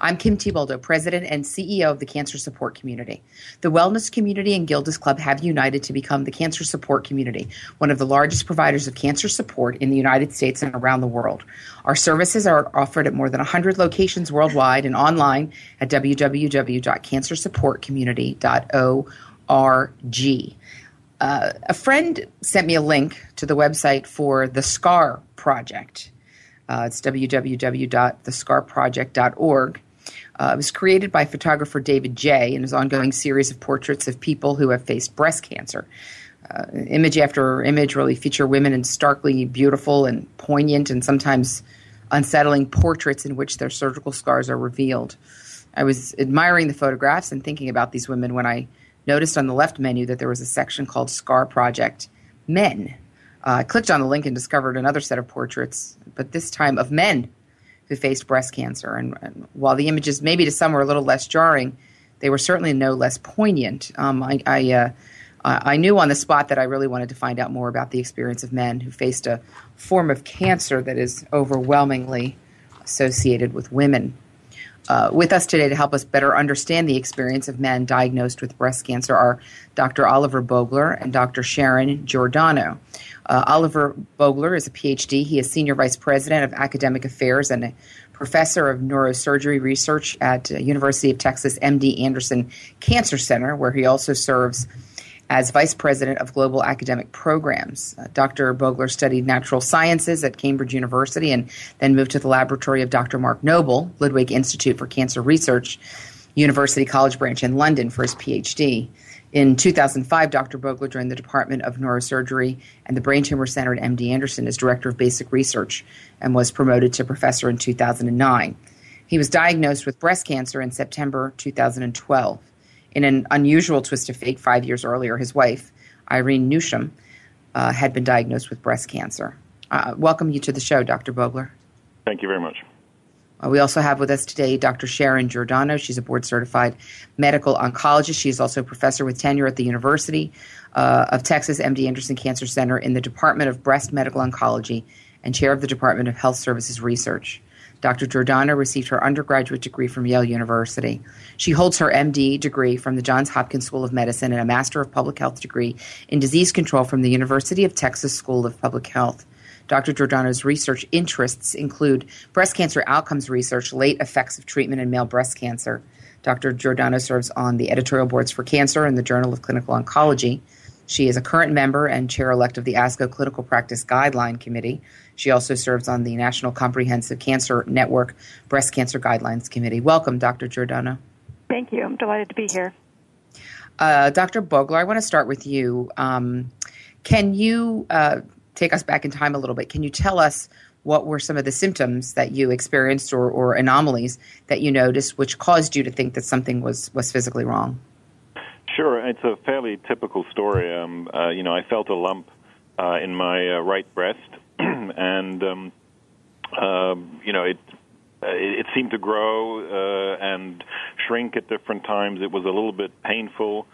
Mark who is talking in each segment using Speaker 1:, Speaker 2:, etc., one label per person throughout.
Speaker 1: I'm Kim Thiboldeaux, President and CEO of the Cancer Support Community. The Wellness Community and Gilda's Club have united to become the Cancer Support Community, one of the largest providers of cancer support in the United States and around the world. Our services are offered at more than 100 locations worldwide and online at www.cancersupportcommunity.org. Uh, a friend sent me a link to the website for the SCAR Project. Uh, it's www.thescarproject.org. Uh, it was created by photographer David Jay in his ongoing series of portraits of people who have faced breast cancer. Uh, image after image really feature women in starkly beautiful and poignant and sometimes unsettling portraits in which their surgical scars are revealed. I was admiring the photographs and thinking about these women when I noticed on the left menu that there was a section called Scar Project Men. I clicked on the link and discovered another set of portraits, but this time of men who faced breast cancer. And, and, while the images, maybe to some, were a little less jarring, they were certainly no less poignant. Um, I, I, uh, I, knew on the spot that I really wanted to find out more about the experience of men who faced a form of cancer that is overwhelmingly associated with women. Uh, with us today to help us better understand the experience of men diagnosed with breast cancer are Dr. Oliver Bogler and Dr. Sharon Giordano. Uh, Oliver Bogler is a PhD. He is Senior Vice President of Academic Affairs and a professor of neurosurgery research at uh, University of Texas MD Anderson Cancer Center, where he also serves as Vice President of Global Academic Programs. Uh, Dr. Bogler studied natural sciences at Cambridge University and then moved to the laboratory of Dr. Mark Noble, Ludwig Institute for Cancer Research, University College Branch in London for his PhD. In 2005, Dr. Bogler joined the Department of Neurosurgery and the Brain Tumor Center at MD Anderson as Director of Basic Research and was promoted to professor in 2009. He was diagnosed with breast cancer in September 2012. In an unusual twist of fate, five years earlier, his wife, Irene Newsham, uh, had been diagnosed with breast cancer. Uh, welcome you to the show, Dr. Bogler.
Speaker 2: Thank you very much.
Speaker 1: Uh, we also have with us today Dr. Sharon Giordano. She's a board certified medical oncologist. She is also a professor with tenure at the University uh, of Texas MD Anderson Cancer Center in the Department of Breast Medical Oncology and chair of the Department of Health Services Research. Dr. Giordano received her undergraduate degree from Yale University. She holds her MD degree from the Johns Hopkins School of Medicine and a Master of Public Health degree in disease control from the University of Texas School of Public Health. Dr. Giordano's research interests include breast cancer outcomes research, late effects of treatment in male breast cancer. Dr. Giordano serves on the editorial boards for cancer and the Journal of Clinical Oncology. She is a current member and chair elect of the ASCO Clinical Practice Guideline Committee. She also serves on the National Comprehensive Cancer Network Breast Cancer Guidelines Committee. Welcome, Dr. Giordano.
Speaker 3: Thank you. I'm delighted to be here.
Speaker 1: Uh, Dr. Bogler, I want to start with you. Um, can you uh, take us back in time a little bit. Can you tell us what were some of the symptoms that you experienced or, or anomalies that you noticed which caused you to think that something was, was physically wrong?
Speaker 2: Sure, it's a fairly typical story. Um, uh, you know, I felt a lump uh, in my uh, right breast, and um, uh, you know, it, it, seemed to grow uh, and shrink at different times. It was a little bit painful,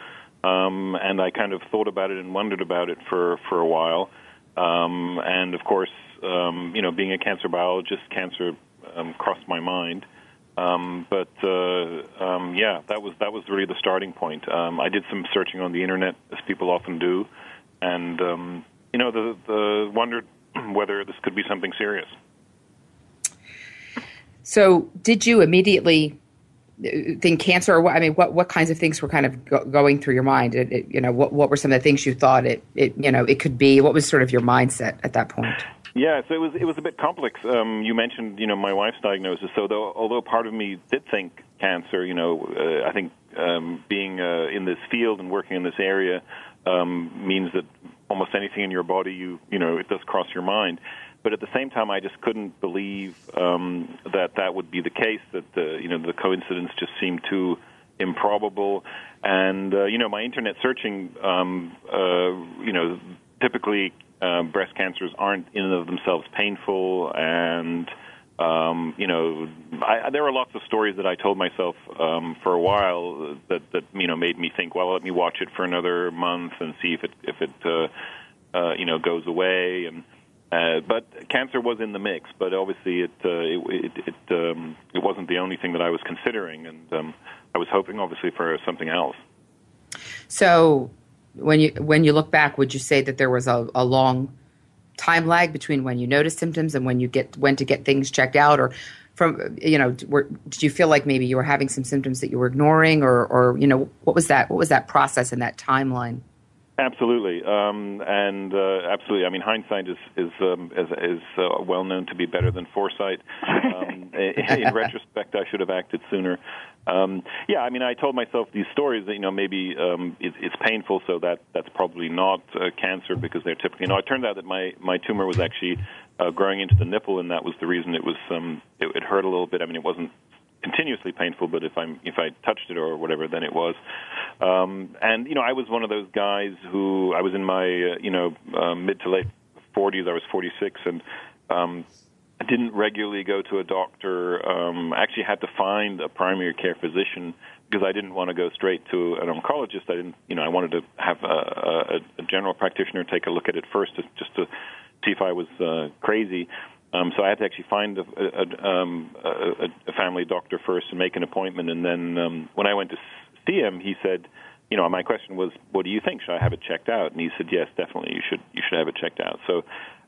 Speaker 2: um, and I kind of thought about it and wondered about it for for a while. Um, and of course, um, you know, being a cancer biologist, cancer um, crossed my mind. Um, but uh, um, yeah, that was that was really the starting point. Um, I did some searching on the internet, as people often do, and um, you know, the the wondered whether this could be something serious.
Speaker 1: So, did you immediately think cancer, or what? I mean, what what kinds of things were kind of go, going through your mind? It, it, you know, what what were some of the things you thought it it you know it could be? What was sort of your mindset at that point?
Speaker 2: Yeah, so it was it was a bit complex. Um, you mentioned you know my wife's diagnosis. So though, although part of me did think cancer, you know, uh, I think um, being uh, in this field and working in this area um, means that almost anything in your body, you you know, it does cross your mind. But at the same time, I just couldn't believe um, that that would be the case. That the you know the coincidence just seemed too improbable. And uh, you know, my internet searching, um, uh, you know, typically uh, breast cancers aren't in and of themselves painful and um, you know, I, there were lots of stories that I told myself um, for a while that that you know made me think, well, let me watch it for another month and see if it if it uh, uh, you know goes away. And uh, but cancer was in the mix, but obviously it uh, it it it, um, it wasn't the only thing that I was considering, and um, I was hoping obviously for something else.
Speaker 1: So when you when you look back, would you say that there was a, a long time lag between when you notice symptoms and when you get when to get things checked out or from you know were, did you feel like maybe you were having some symptoms that you were ignoring or or you know what was that what was that process and that timeline
Speaker 2: Absolutely, um, and uh, absolutely. I mean, hindsight is is um, is, is uh, well known to be better than foresight. Um, in, in retrospect, I should have acted sooner. Um, yeah, I mean, I told myself these stories that you know maybe um, it, it's painful, so that that's probably not uh, cancer because they're typically. You know, it turned out that my my tumor was actually uh, growing into the nipple, and that was the reason it was um, it, it hurt a little bit. I mean, it wasn't continuously painful, but if I'm if I touched it or whatever, then it was. Um, and you know, I was one of those guys who I was in my uh, you know uh, mid to late 40s. I was 46, and um, I didn't regularly go to a doctor. Um, I actually had to find a primary care physician because I didn't want to go straight to an oncologist. I didn't, you know, I wanted to have a, a, a general practitioner take a look at it first, to, just to see if I was uh, crazy. Um, so I had to actually find a, a, um, a, a family doctor first and make an appointment. And then um, when I went to see him, he said, you know, my question was, "What do you think? Should I have it checked out?" And he said, "Yes, definitely. You should. You should have it checked out." So,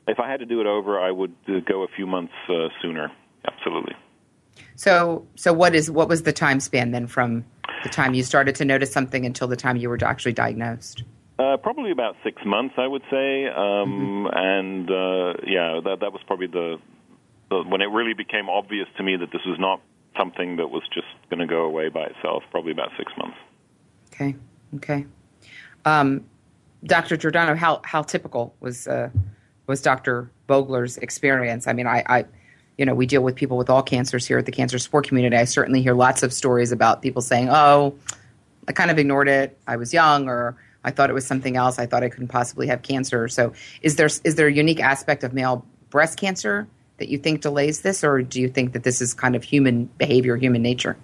Speaker 2: if I had to do it over, I would uh, go a few months uh, sooner. Absolutely.
Speaker 1: So, so what is what was the time span then from the time you started to notice something until the time you were actually diagnosed?
Speaker 2: Uh, probably about six months, I would say, um, mm-hmm. and uh, yeah, that that was probably the, the when it really became obvious to me that this was not something that was just going to go away by itself. Probably about six months.
Speaker 1: Okay. Okay. Um, Dr. Giordano, how how typical was uh, was Dr. Bogler's experience? I mean, I, I, you know, we deal with people with all cancers here at the cancer support community. I certainly hear lots of stories about people saying, "Oh, I kind of ignored it. I was young," or I thought it was something else. I thought I couldn't possibly have cancer. So, is there is there a unique aspect of male breast cancer that you think delays this, or do you think that this is kind of human behavior, human nature?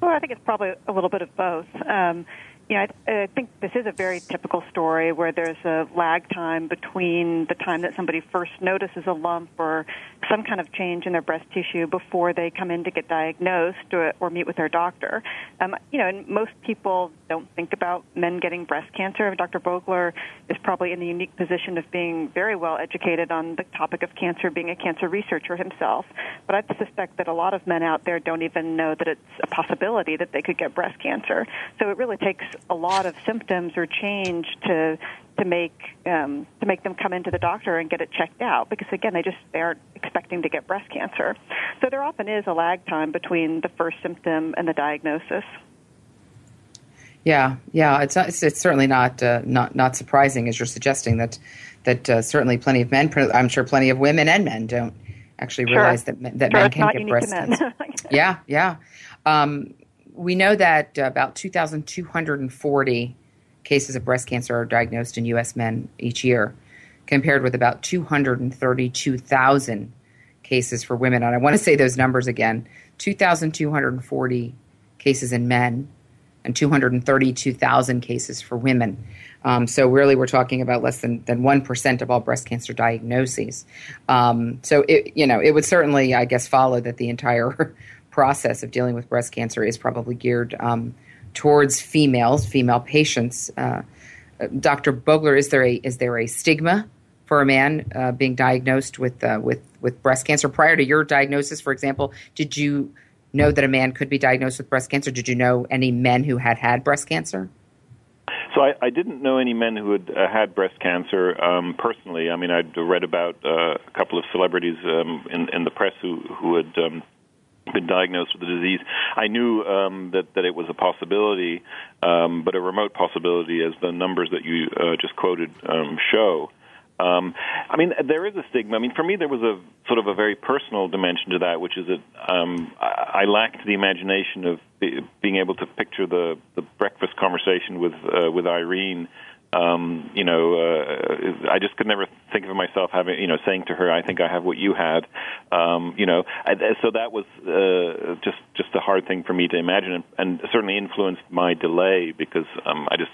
Speaker 3: Well, I think it's probably a little bit of both. Um, yeah, I, I think this is a very typical story where there's a lag time between the time that somebody first notices a lump or some kind of change in their breast tissue before they come in to get diagnosed or, or meet with their doctor. Um, you know, and most people don't think about men getting breast cancer. Dr. Bogler is probably in the unique position of being very well educated on the topic of cancer, being a cancer researcher himself. But I suspect that a lot of men out there don't even know that it's a possibility that they could get breast cancer. So it really takes a lot of symptoms or change to to make um, to make them come into the doctor and get it checked out because again they just they aren't expecting to get breast cancer. So there often is a lag time between the first symptom and the diagnosis.
Speaker 1: Yeah, yeah, it's it's, it's certainly not uh, not not surprising as you're suggesting that that uh, certainly plenty of men, I'm sure plenty of women and men don't actually
Speaker 3: sure.
Speaker 1: realize that that
Speaker 3: sure,
Speaker 1: men can get
Speaker 3: breast
Speaker 1: cancer. yeah, yeah. Um, we know that uh, about 2,240 cases of breast cancer are diagnosed in U.S. men each year, compared with about 232,000 cases for women. And I want to say those numbers again 2,240 cases in men and 232,000 cases for women. Um, so really, we're talking about less than than one percent of all breast cancer diagnoses. Um, so it, you know, it would certainly, I guess, follow that the entire process of dealing with breast cancer is probably geared um, towards females, female patients. Uh, Dr. Bogler, is there a is there a stigma for a man uh, being diagnosed with uh, with with breast cancer prior to your diagnosis? For example, did you know that a man could be diagnosed with breast cancer? Did you know any men who had had breast cancer?
Speaker 2: So I, I didn't know any men who had uh, had breast cancer um, personally. I mean, I'd read about uh, a couple of celebrities um, in, in the press who who had um, been diagnosed with the disease. I knew um, that that it was a possibility, um, but a remote possibility, as the numbers that you uh, just quoted um, show. Um, I mean, there is a stigma. I mean, for me, there was a sort of a very personal dimension to that, which is that um, I, I lacked the imagination of be, being able to picture the the breakfast conversation with uh, with Irene um, you know, uh, I just could never think of myself having, you know, saying to her, "I think I have what you had," um, you know. I, so that was uh, just just a hard thing for me to imagine, and, and certainly influenced my delay because um, I just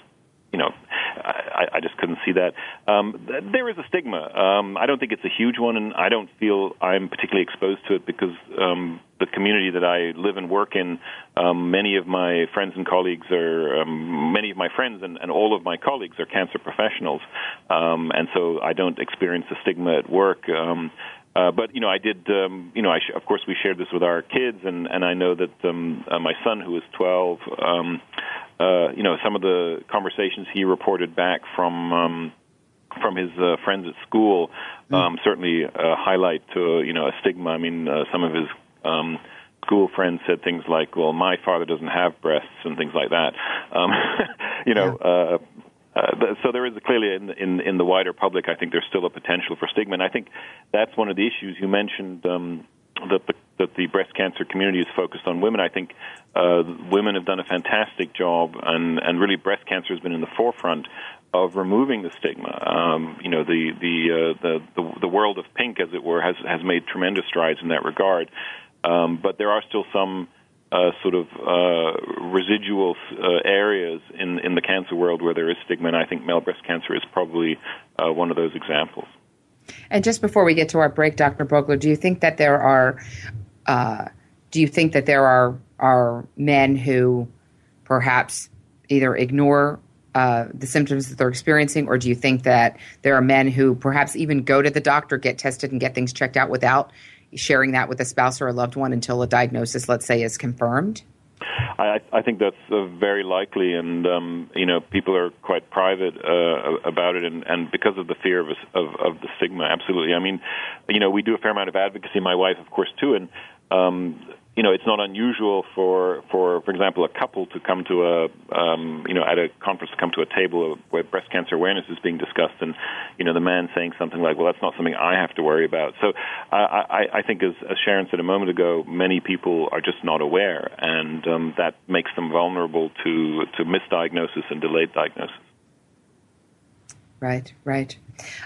Speaker 2: you know, I, I just couldn't see that. Um, there is a stigma. Um, I don't think it's a huge one, and I don't feel I'm particularly exposed to it because um, the community that I live and work in, um, many of my friends and colleagues are, um, many of my friends and, and all of my colleagues are cancer professionals, um, and so I don't experience the stigma at work. Um, uh, but you know, I did. Um, you know, I sh- of course we shared this with our kids, and and I know that um, uh, my son, who is 12, um, uh, you know, some of the conversations he reported back from um, from his uh, friends at school hmm. um, mm. certainly uh, highlight to you know a stigma. I mean, uh, some of his um, school friends said things like, "Well, my father doesn't have breasts," and things like that. Um, you know. Yeah. Uh, uh, so there is clearly in, in in the wider public, I think there's still a potential for stigma, and I think that's one of the issues you mentioned um, that the that the breast cancer community is focused on women. I think uh, women have done a fantastic job, and and really breast cancer has been in the forefront of removing the stigma. Um, you know, the the, uh, the the the world of pink, as it were, has has made tremendous strides in that regard. Um, but there are still some uh, sort of uh, residual uh, areas in in the cancer world where there is stigma, and I think male breast cancer is probably uh, one of those examples.
Speaker 1: And just before we get to our break, Dr. Bogler, do you think that there are uh, do you think that there are are men who perhaps either ignore uh, the symptoms that they're experiencing, or do you think that there are men who perhaps even go to the doctor, get tested, and get things checked out without sharing that with a spouse or a loved one until a diagnosis, let's say, is confirmed?
Speaker 2: I, I think that's uh, very likely, and um, you know, people are quite private uh, about it, and, and because of the fear of, of of the stigma, absolutely. I mean, you know, we do a fair amount of advocacy. My wife, of course, too, and um, you know, it's not unusual for, for, for example, a couple to come to a, um, you know, at a conference to come to a table where breast cancer awareness is being discussed, and you know, the man saying something like, "Well, that's not something I have to worry about." So, I, I, I think, as, as Sharon said a moment ago, many people are just not aware, and um, that makes them vulnerable to to misdiagnosis and delayed diagnosis.
Speaker 1: Right, right.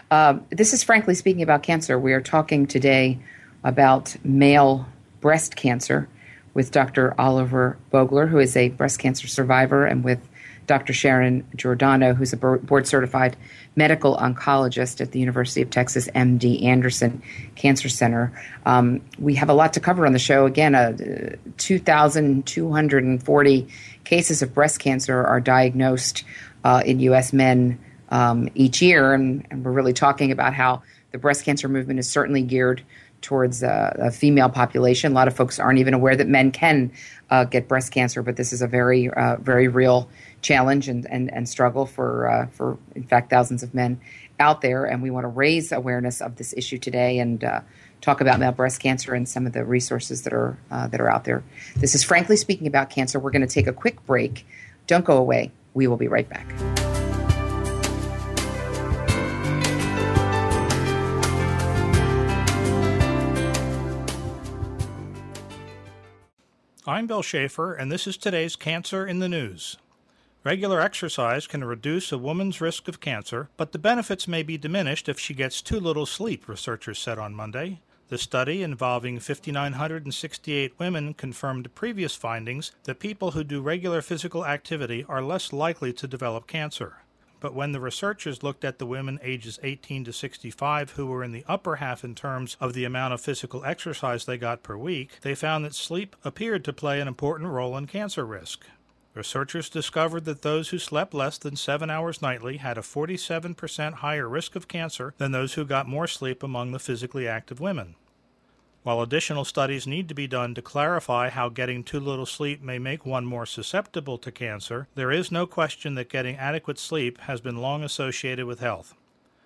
Speaker 1: Um, this is frankly speaking about cancer. We are talking today about male breast cancer with Dr. Oliver Bogler, who is a breast cancer survivor, and with Dr. Sharon Giordano, who's a board certified medical oncologist at the University of Texas MD Anderson Cancer Center. Um, we have a lot to cover on the show. Again, uh, 2,240 cases of breast cancer are diagnosed uh, in U.S. men um, each year, and, and we're really talking about how the breast cancer movement is certainly geared towards a, a, female population. A lot of folks aren't even aware that men can uh, get breast cancer, but this is a very, uh, very real challenge and, and, and struggle for, uh, for, in fact, thousands of men out there. And we want to raise awareness of this issue today and uh, talk about male breast cancer and some of the resources that are, uh, that are out there. This is Frankly Speaking About Cancer. We're going to take a quick break. Don't go away. We will be right back.
Speaker 4: I'm Bill Schaefer, and this is today's Cancer in the News. Regular exercise can reduce a woman's risk of cancer, but the benefits may be diminished if she gets too little sleep, researchers said on Monday. The study, involving 5,968 women, confirmed previous findings that people who do regular physical activity are less likely to develop cancer. But when the researchers looked at the women ages 18 to 65 who were in the upper half in terms of the amount of physical exercise they got per week, they found that sleep appeared to play an important role in cancer risk. Researchers discovered that those who slept less than seven hours nightly had a 47% higher risk of cancer than those who got more sleep among the physically active women. While additional studies need to be done to clarify how getting too little sleep may make one more susceptible to cancer, there is no question that getting adequate sleep has been long associated with health.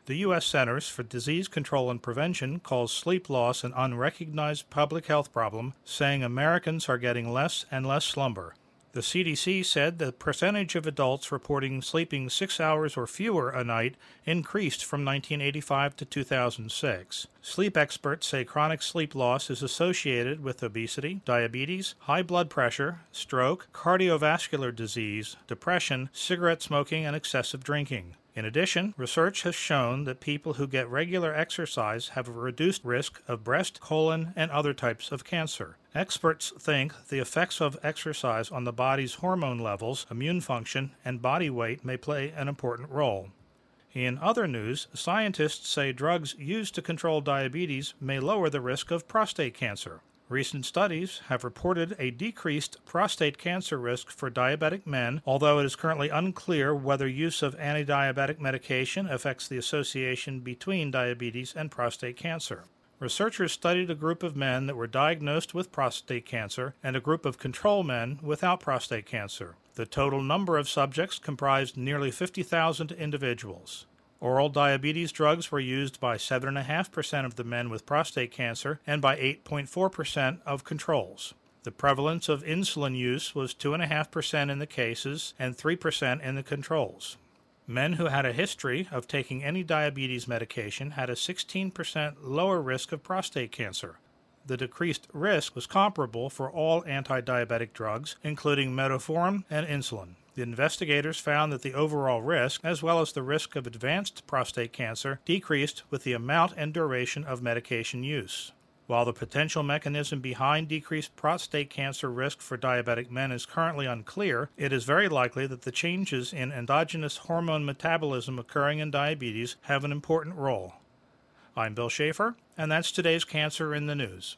Speaker 4: The U.S. Centers for Disease Control and Prevention calls sleep loss an unrecognized public health problem, saying Americans are getting less and less slumber. The CDC said the percentage of adults reporting sleeping six hours or fewer a night increased from 1985 to 2006. Sleep experts say chronic sleep loss is associated with obesity, diabetes, high blood pressure, stroke, cardiovascular disease, depression, cigarette smoking, and excessive drinking. In addition, research has shown that people who get regular exercise have a reduced risk of breast, colon, and other types of cancer. Experts think the effects of exercise on the body's hormone levels, immune function, and body weight may play an important role. In other news, scientists say drugs used to control diabetes may lower the risk of prostate cancer. Recent studies have reported a decreased prostate cancer risk for diabetic men, although it is currently unclear whether use of anti-diabetic medication affects the association between diabetes and prostate cancer. Researchers studied a group of men that were diagnosed with prostate cancer and a group of control men without prostate cancer. The total number of subjects comprised nearly 50,000 individuals. Oral diabetes drugs were used by 7.5% of the men with prostate cancer and by 8.4% of controls. The prevalence of insulin use was 2.5% in the cases and 3% in the controls. Men who had a history of taking any diabetes medication had a 16% lower risk of prostate cancer. The decreased risk was comparable for all anti diabetic drugs, including metformin and insulin. The investigators found that the overall risk, as well as the risk of advanced prostate cancer, decreased with the amount and duration of medication use. While the potential mechanism behind decreased prostate cancer risk for diabetic men is currently unclear, it is very likely that the changes in endogenous hormone metabolism occurring in diabetes have an important role. I'm Bill Schaefer, and that's today's Cancer in the News.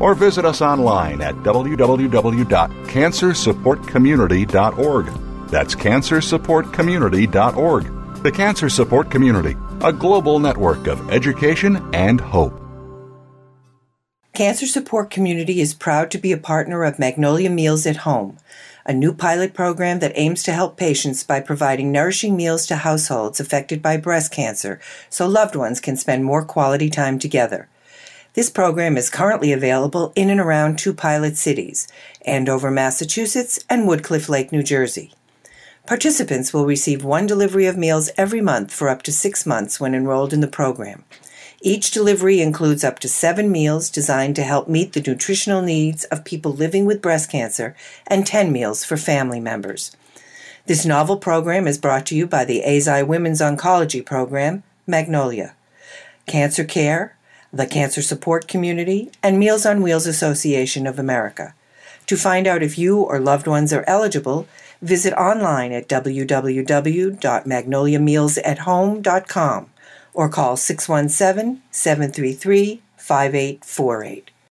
Speaker 5: or visit us online at www.cancersupportcommunity.org. That's cancersupportcommunity.org. The Cancer Support Community, a global network of education and hope.
Speaker 6: Cancer Support Community is proud to be a partner of Magnolia Meals at Home, a new pilot program that aims to help patients by providing nourishing meals to households affected by breast cancer so loved ones can spend more quality time together. This program is currently available in and around two pilot cities, Andover, Massachusetts, and Woodcliff Lake, New Jersey. Participants will receive one delivery of meals every month for up to six months when enrolled in the program. Each delivery includes up to seven meals designed to help meet the nutritional needs of people living with breast cancer and 10 meals for family members. This novel program is brought to you by the Eisai Women's Oncology Program, Magnolia, Cancer Care, the Cancer Support Community, and Meals on Wheels Association of America. To find out if you or loved ones are eligible, Visit online at www.magnoliamealsathome.com or call 617 733 5848.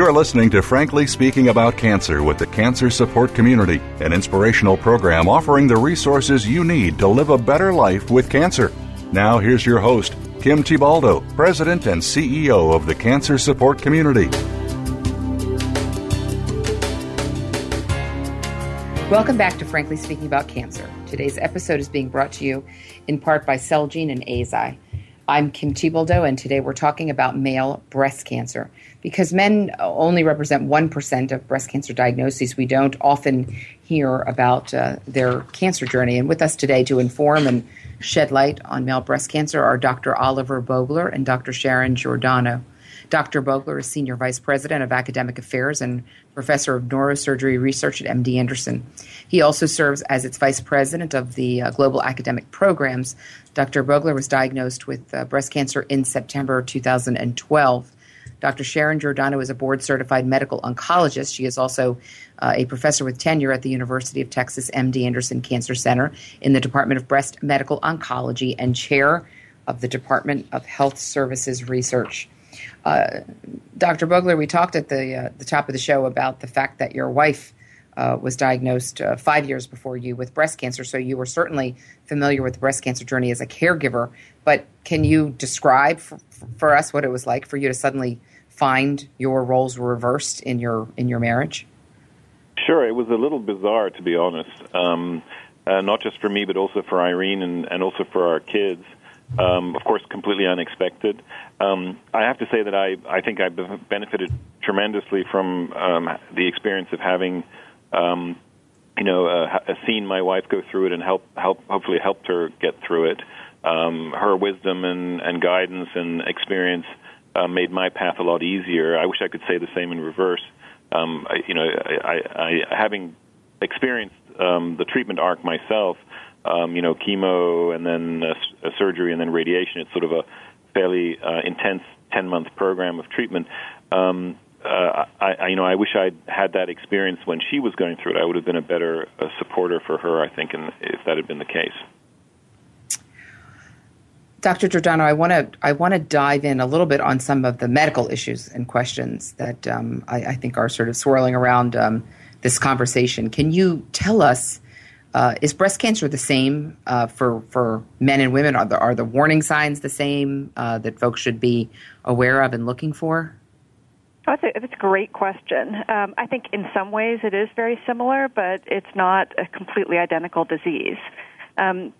Speaker 5: You're listening to Frankly Speaking About Cancer with the Cancer Support Community, an inspirational program offering the resources you need to live a better life with cancer. Now, here's your host, Kim Thiboldeaux, President and CEO of the Cancer Support Community.
Speaker 1: Welcome back to Frankly Speaking About Cancer. Today's episode is being brought to you in part by Celgene and Eisai. I'm Kim Thiboldeaux, and today we're talking about male breast cancer. Because men only represent 1% of breast cancer diagnoses, we don't often hear about uh, their cancer journey. And with us today to inform and shed light on male breast cancer are Dr. Oliver Bogler and Dr. Sharon Giordano. Dr. Bogler is Senior Vice President of Academic Affairs and Professor of Neurosurgery Research at MD Anderson. He also serves as its Vice President of the uh, Global Academic Programs. Dr. Bogler was diagnosed with uh, breast cancer in September 2012. Dr. Sharon Giordano is a board certified medical oncologist. She is also uh, a professor with tenure at the University of Texas MD Anderson Cancer Center in the Department of Breast Medical Oncology and chair of the Department of Health Services Research. Uh, Dr. Bogler, we talked at the uh, the top of the show about the fact that your wife uh, was diagnosed uh, five years before you with breast cancer, so you were certainly familiar with the breast cancer journey as a caregiver. But can you describe for, for us what it was like for you to suddenly find your roles reversed in your in your marriage?
Speaker 2: Sure, it was a little bizarre to be honest. Um, uh, not just for me, but also for Irene and, and also for our kids. Um, of course, completely unexpected. Um, I have to say that I, I think I've benefited tremendously from um, the experience of having, um, you know, uh, seen my wife go through it and help, help, hopefully helped her get through it. Um, her wisdom and, and guidance and experience uh, made my path a lot easier. I wish I could say the same in reverse. Um, I, you know, I, I, I having experienced um, the treatment arc myself, um, you know, chemo and then uh, uh, surgery and then radiation. It's sort of a fairly uh, intense 10 month program of treatment. Um, uh, I, I, you know, I wish I'd had that experience when she was going through it. I would have been a better uh, supporter for her, I think, and if that had been the case.
Speaker 1: Dr. Giordano, I want to I want to dive in a little bit on some of the medical issues and questions that um, I, I, think are sort of swirling around um, this conversation. Can you tell us uh, is breast cancer the same uh, for for men and women? Are the are the warning signs the same uh, that folks should be aware of and looking for?
Speaker 3: Oh, that's, a, that's a great question. Um, I think in some ways it is very similar, but it's not a completely identical disease. Um,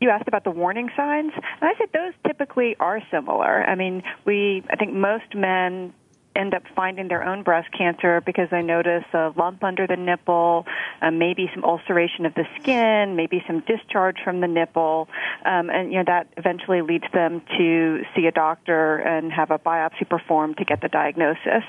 Speaker 3: you asked about the warning signs, and I said those typically are similar. I mean, we I think most men end up finding their own breast cancer because they notice a lump under the nipple, uh, maybe some ulceration of the skin, maybe some discharge from the nipple, um, and you know that eventually leads them to see a doctor and have a biopsy performed to get the diagnosis.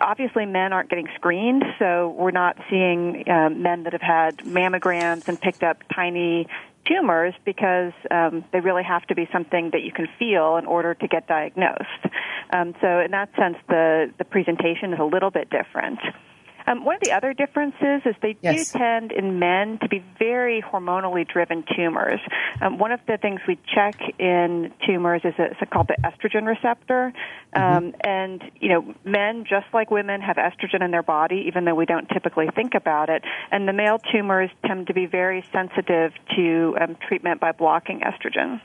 Speaker 3: Obviously, men aren't getting screened, so we're not seeing uh, men that have had mammograms and picked up tiny tumors because um, they really have to be something that you can feel in order to get diagnosed. Um, so, in that sense, the, the presentation is a little bit different. Um, one of the other differences is they yes. do tend in men to be very hormonally driven tumors. Um, one of the things we check in tumors is a, it's called the estrogen receptor. Mm-hmm. Um, mm-hmm. And, you know, men, just like women, have estrogen in their body, even though we don't typically think about it. And the male tumors tend to be very sensitive to um, treatment by blocking estrogen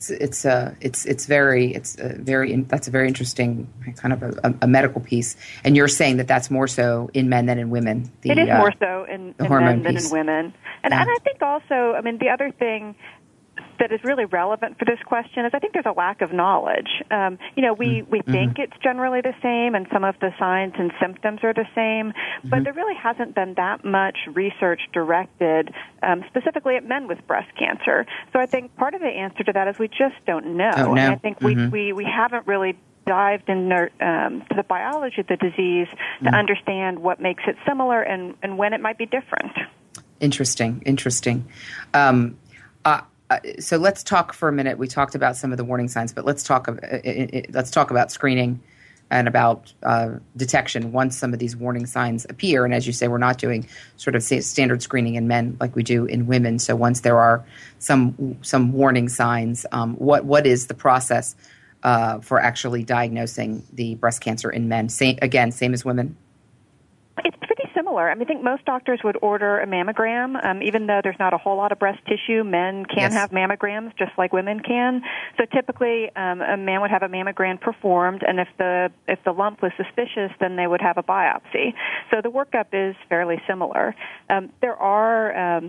Speaker 1: it's it's uh, it's it's very it's a very that's a very interesting kind of a, a, medical piece. And you're saying that that's more so in men than in women.
Speaker 3: The, it is uh, more so in, in men than in women. And yeah. and I think also, I mean, the other thing that is really relevant for this question is I think there's a lack of knowledge. Um, you know, we, we mm-hmm. think it's generally the same and some of the signs and symptoms are the same, but mm-hmm. there really hasn't been that much research directed um, specifically at men with breast cancer. So I think part of the answer to that is we just don't know.
Speaker 1: Don't know.
Speaker 3: And I think mm-hmm. we, we, we haven't really dived into um, the biology of the disease to mm. understand what makes it similar and, and when it might be different.
Speaker 1: Interesting, interesting. Um, uh, uh, so let's talk for a minute. We talked about some of the warning signs, but let's talk. Uh, let's talk about screening and about uh, detection once some of these warning signs appear. And as you say, we're not doing sort of standard screening in men like we do in women. So once there are some some warning signs, um, what what is the process uh, for actually diagnosing the breast cancer in men? Same again, same as women.
Speaker 3: It's pretty similar. I mean, I think most doctors would order a mammogram, um, even though there's not a whole lot of breast tissue. Men can
Speaker 1: Yes.
Speaker 3: have mammograms just like women can. So typically, um, a man would have a mammogram performed, and if the if the lump was suspicious, then they would have a biopsy. So the workup is fairly similar. Um, there are.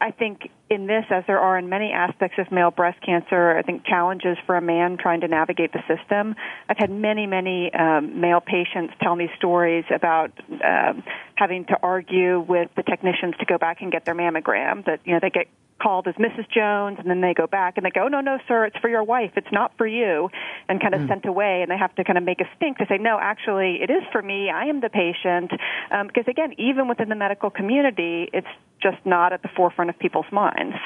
Speaker 3: I think in this, as there are in many aspects of male breast cancer, I think challenges for a man trying to navigate the system. I've had many, many um, male patients tell me stories about um, having to argue with the technicians to go back and get their mammogram. That you know they get called as Mrs. Jones, and then they go back and they go, no, no, sir, it's for your wife. It's not for you, and kind of sent away. And they have to kind of make a stink to say, no, actually, it is for me. I am the patient. Um, because again, even within the medical community, it's just not at the forefront of people's minds.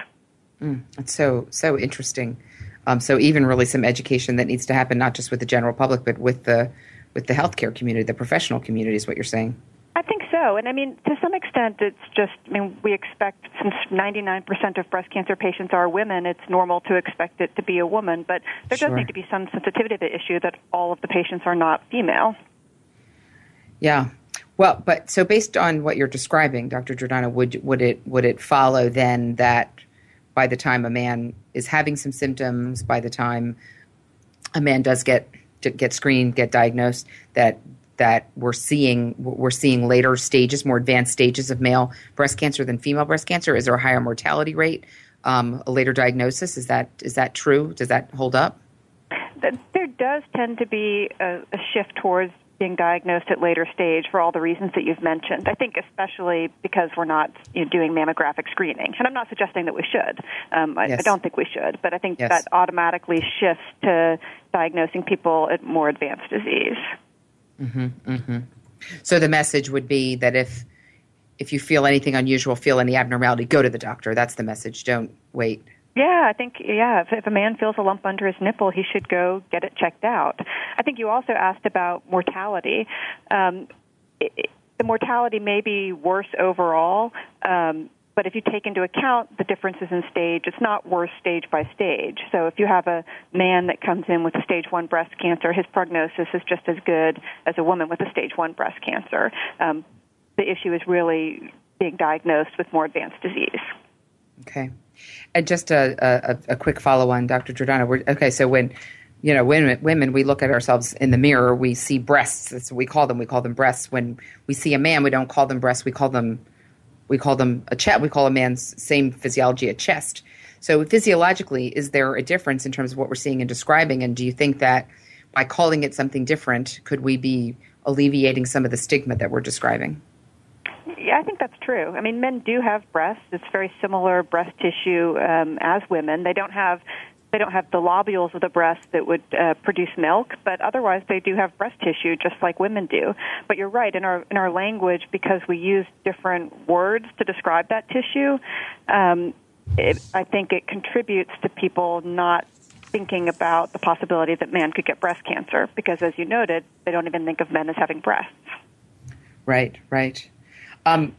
Speaker 1: It's so so interesting. Um, so even really some education that needs to happen, not just with the general public, but with the with the healthcare community, the professional community, is what you're saying.
Speaker 3: I think so. And I mean, to some extent, it's just, I mean, we expect, since 99% of breast cancer patients are women, it's normal to expect it to be a woman. But there
Speaker 1: Sure.
Speaker 3: does need to be some sensitivity to the issue that all of the patients are not female.
Speaker 1: Yeah. Well, but so based on what you're describing, Dr. Giordano, would would it would it follow then that by the time a man is having some symptoms, by the time a man does get get screened, get diagnosed, that that we're seeing we're seeing later stages, more advanced stages of male breast cancer than female breast cancer? Is there a higher mortality rate, um, a later diagnosis? Is that is that true? Does that hold up?
Speaker 3: There does tend to be a, a shift towards being diagnosed at later stage for all the reasons that you've mentioned. I think especially because we're not you know, doing mammographic screening, and I'm not suggesting that we should. Um, I, I don't think we should, but I think
Speaker 1: Yes.
Speaker 3: that automatically shifts to diagnosing people at more advanced disease.
Speaker 1: So the message would be that if if you feel anything unusual, feel any abnormality, go to the doctor. That's the message. Don't wait.
Speaker 3: Yeah, I think yeah. If, if a man feels a lump under his nipple, he should go get it checked out. I think you also asked about mortality. Um, it, it- the mortality may be worse overall, um, but if you take into account the differences in stage, it's not worse stage by stage. So if you have a man that comes in with stage one breast cancer, his prognosis is just as good as a woman with a stage one breast cancer. Um, the issue is really being diagnosed with more advanced disease.
Speaker 1: Okay. And just a, a, a quick follow on, Dr. Giordano. We're, okay, so when you know women, women, we look at ourselves in the mirror, we see breasts. That's what we call them. We call them breasts. When we see a man, we don't call them breasts. We call them we call them a chest. We call a man's same physiology a chest. So physiologically, is there a difference in terms of what we're seeing and describing? And do you think that by calling it something different, could we be alleviating some of the stigma that we're describing?
Speaker 3: Yeah, I think that's true. I mean, men do have breasts. It's very similar breast tissue um, as women. They don't have they don't have the lobules of the breast that would uh, produce milk, but otherwise they do have breast tissue just like women do. But you're right in our in our language because we use different words to describe that tissue. Um, it, I think it contributes to people not thinking about the possibility that man could get breast cancer because, as you noted, they don't even think of men as having breasts.
Speaker 1: Right, right. Um,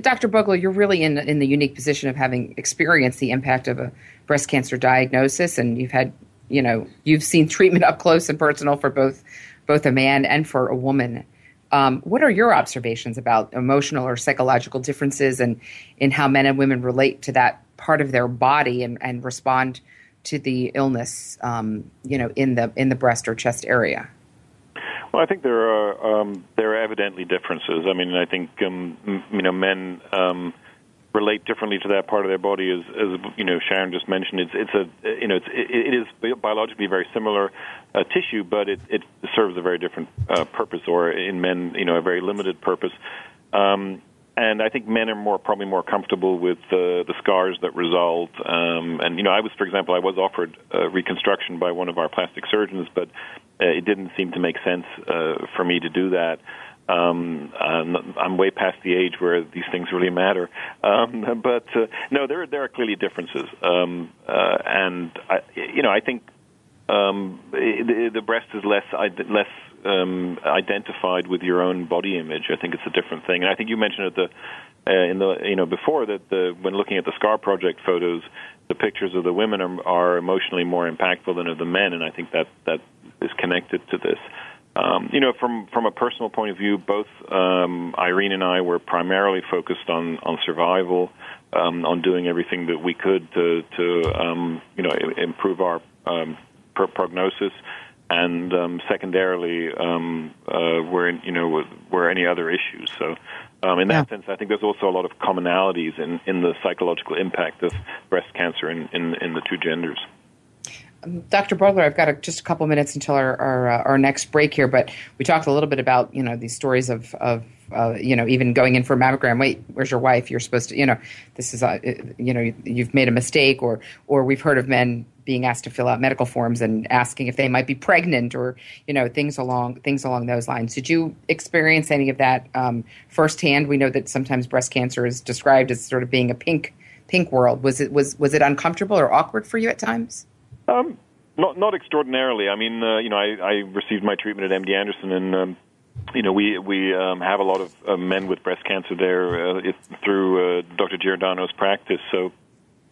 Speaker 1: Dr. Bogler, you're really in in the unique position of having experienced the impact of a breast cancer diagnosis, and you've had, you know, you've seen treatment up close and personal for both both a man and for a woman. Um, what are your observations about emotional or psychological differences and in how men and women relate to that part of their body and, and respond to the illness, um, you know, in the in the breast or chest area?
Speaker 2: Well, I think there are um, there are evidently differences. I mean, I think um, m- you know men um, relate differently to that part of their body, as, as you know Sharon just mentioned. It's it's a you know it's, it, it is biologically very similar uh, tissue, but it, it serves a very different uh, purpose, or in men, you know, a very limited purpose. Um, and I think men are more probably more comfortable with uh, the scars that result. Um, and you know, I was, for example, I was offered uh, reconstruction by one of our plastic surgeons, but uh, it didn't seem to make sense uh, for me to do that. Um, I'm, I'm way past the age where these things really matter. Um, but uh, no, there there are clearly differences, um, uh, and I, you know, I think um, the, the breast is less less um, identified with your own body image. I think it's a different thing, and I think you mentioned at the uh, in the you know before that the when looking at the Scar Project photos, the pictures of the women are, are emotionally more impactful than of the men, and I think that that is connected to this. Um, you know, from from a personal point of view, both um, Irene and I were primarily focused on on survival, um, on doing everything that we could to to um, you know improve our um, prognosis, and um, secondarily, um, uh, were you know were any other issues. So. Um, in that yeah. sense, I think there's also a lot of commonalities in, in the psychological impact of breast cancer in, in, in the two genders.
Speaker 1: Dr. Bogler, I've got a, just a couple minutes until our our, uh, our, next break here, but we talked a little bit about you know these stories of of uh, you know even going in for a mammogram. Wait, where's your wife? You're supposed to you know this is a, you know you've made a mistake, or or we've heard of men being asked to fill out medical forms and asking if they might be pregnant, or you know things along things along those lines. Did you experience any of that um, firsthand? We know that sometimes breast cancer is described as sort of being a pink pink world. Was it was was it uncomfortable or awkward for you at times?
Speaker 2: Um, not not extraordinarily. I mean, uh, you know, I, I received my treatment at MD Anderson, and um, you know, we we um, have a lot of uh, men with breast cancer there uh, it, through uh, Dr. Giordano's practice. So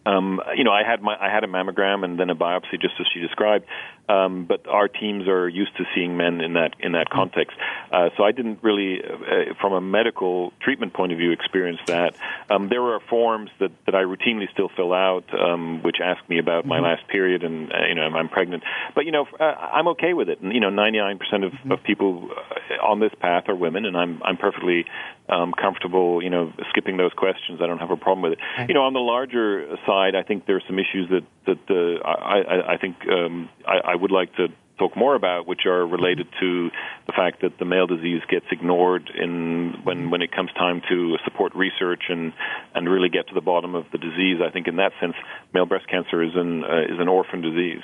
Speaker 2: um, you know, I had my I had a mammogram and then a biopsy, just as she described. Um, but our teams are used to seeing men in that in that context. Uh, so I didn't really, uh, from a medical treatment point of view, experience that. Um, there are forms that, that I routinely still fill out, um, which ask me about mm-hmm. my last period and uh, you know am I'm pregnant. But you know uh, I'm okay with it. And, you know, 99% of, mm-hmm. of people uh, on this path are women, and I'm I'm perfectly um, comfortable, you know, skipping those questions. I don't have a problem with it. Right. You know, on the larger side, I think there are some issues that that uh, I, I think um, I, I would like to talk more about, which are related to the fact that the male disease gets ignored in when when it comes time to support research and and really get to the bottom of the disease. I think in that sense, male breast cancer is an uh, is an orphan disease.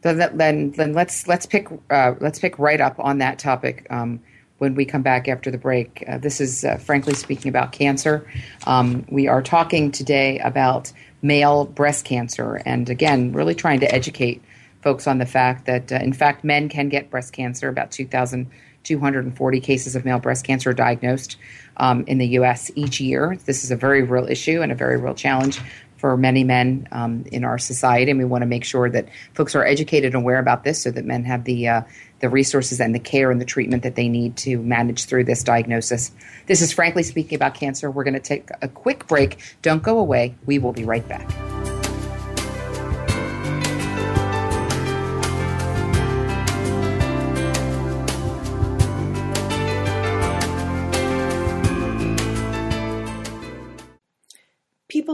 Speaker 1: Then, then, then let's let's pick uh, let's pick right up on that topic. Um, when we come back after the break. Uh, this is, uh, frankly speaking, about cancer. Um, we are talking today about male breast cancer, and again, really trying to educate folks on the fact that, uh, in fact, men can get breast cancer. About 2,240 cases of male breast cancer are diagnosed um, in the U.S. each year. This is a very real issue and a very real challenge for many men um, in our society, and we want to make sure that folks are educated and aware about this, so that men have the uh, the resources and the care and the treatment that they need to manage through this diagnosis. This is frankly speaking about cancer. We're going to take a quick break. Don't go away. We will be right back.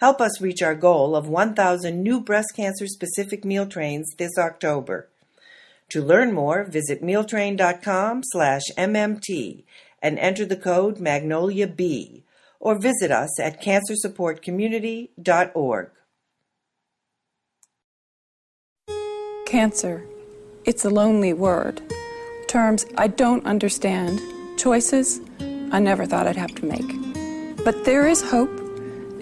Speaker 6: Help us reach our goal of 1,000 new breast cancer specific meal trains this October. To learn more, visit mealtrain.com slash MMT and enter the code Magnolia B or visit us at cancersupportcommunity.org.
Speaker 7: Cancer. It's a lonely word. Terms I don't understand. Choices I never thought I'd have to make. But there is hope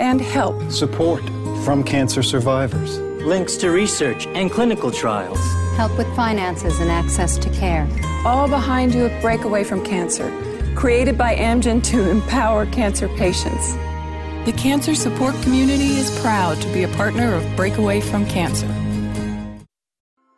Speaker 7: and help.
Speaker 8: Support from cancer survivors.
Speaker 9: Links to research and clinical trials.
Speaker 10: Help with finances and access to care.
Speaker 7: All behind you at Breakaway from Cancer, created by Amgen to empower cancer patients. The cancer support community is proud to be a partner of Breakaway from Cancer.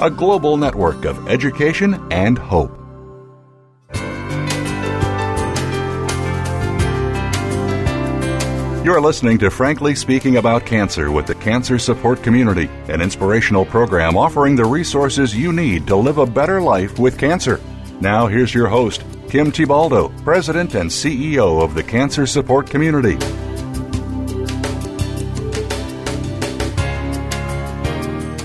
Speaker 5: a global network of education and hope. You're listening to Frankly Speaking About Cancer with the Cancer Support Community, an inspirational program offering the resources you need to live a better life with cancer. Now, here's your host, Kim Thiboldeaux, President and CEO of the Cancer Support Community.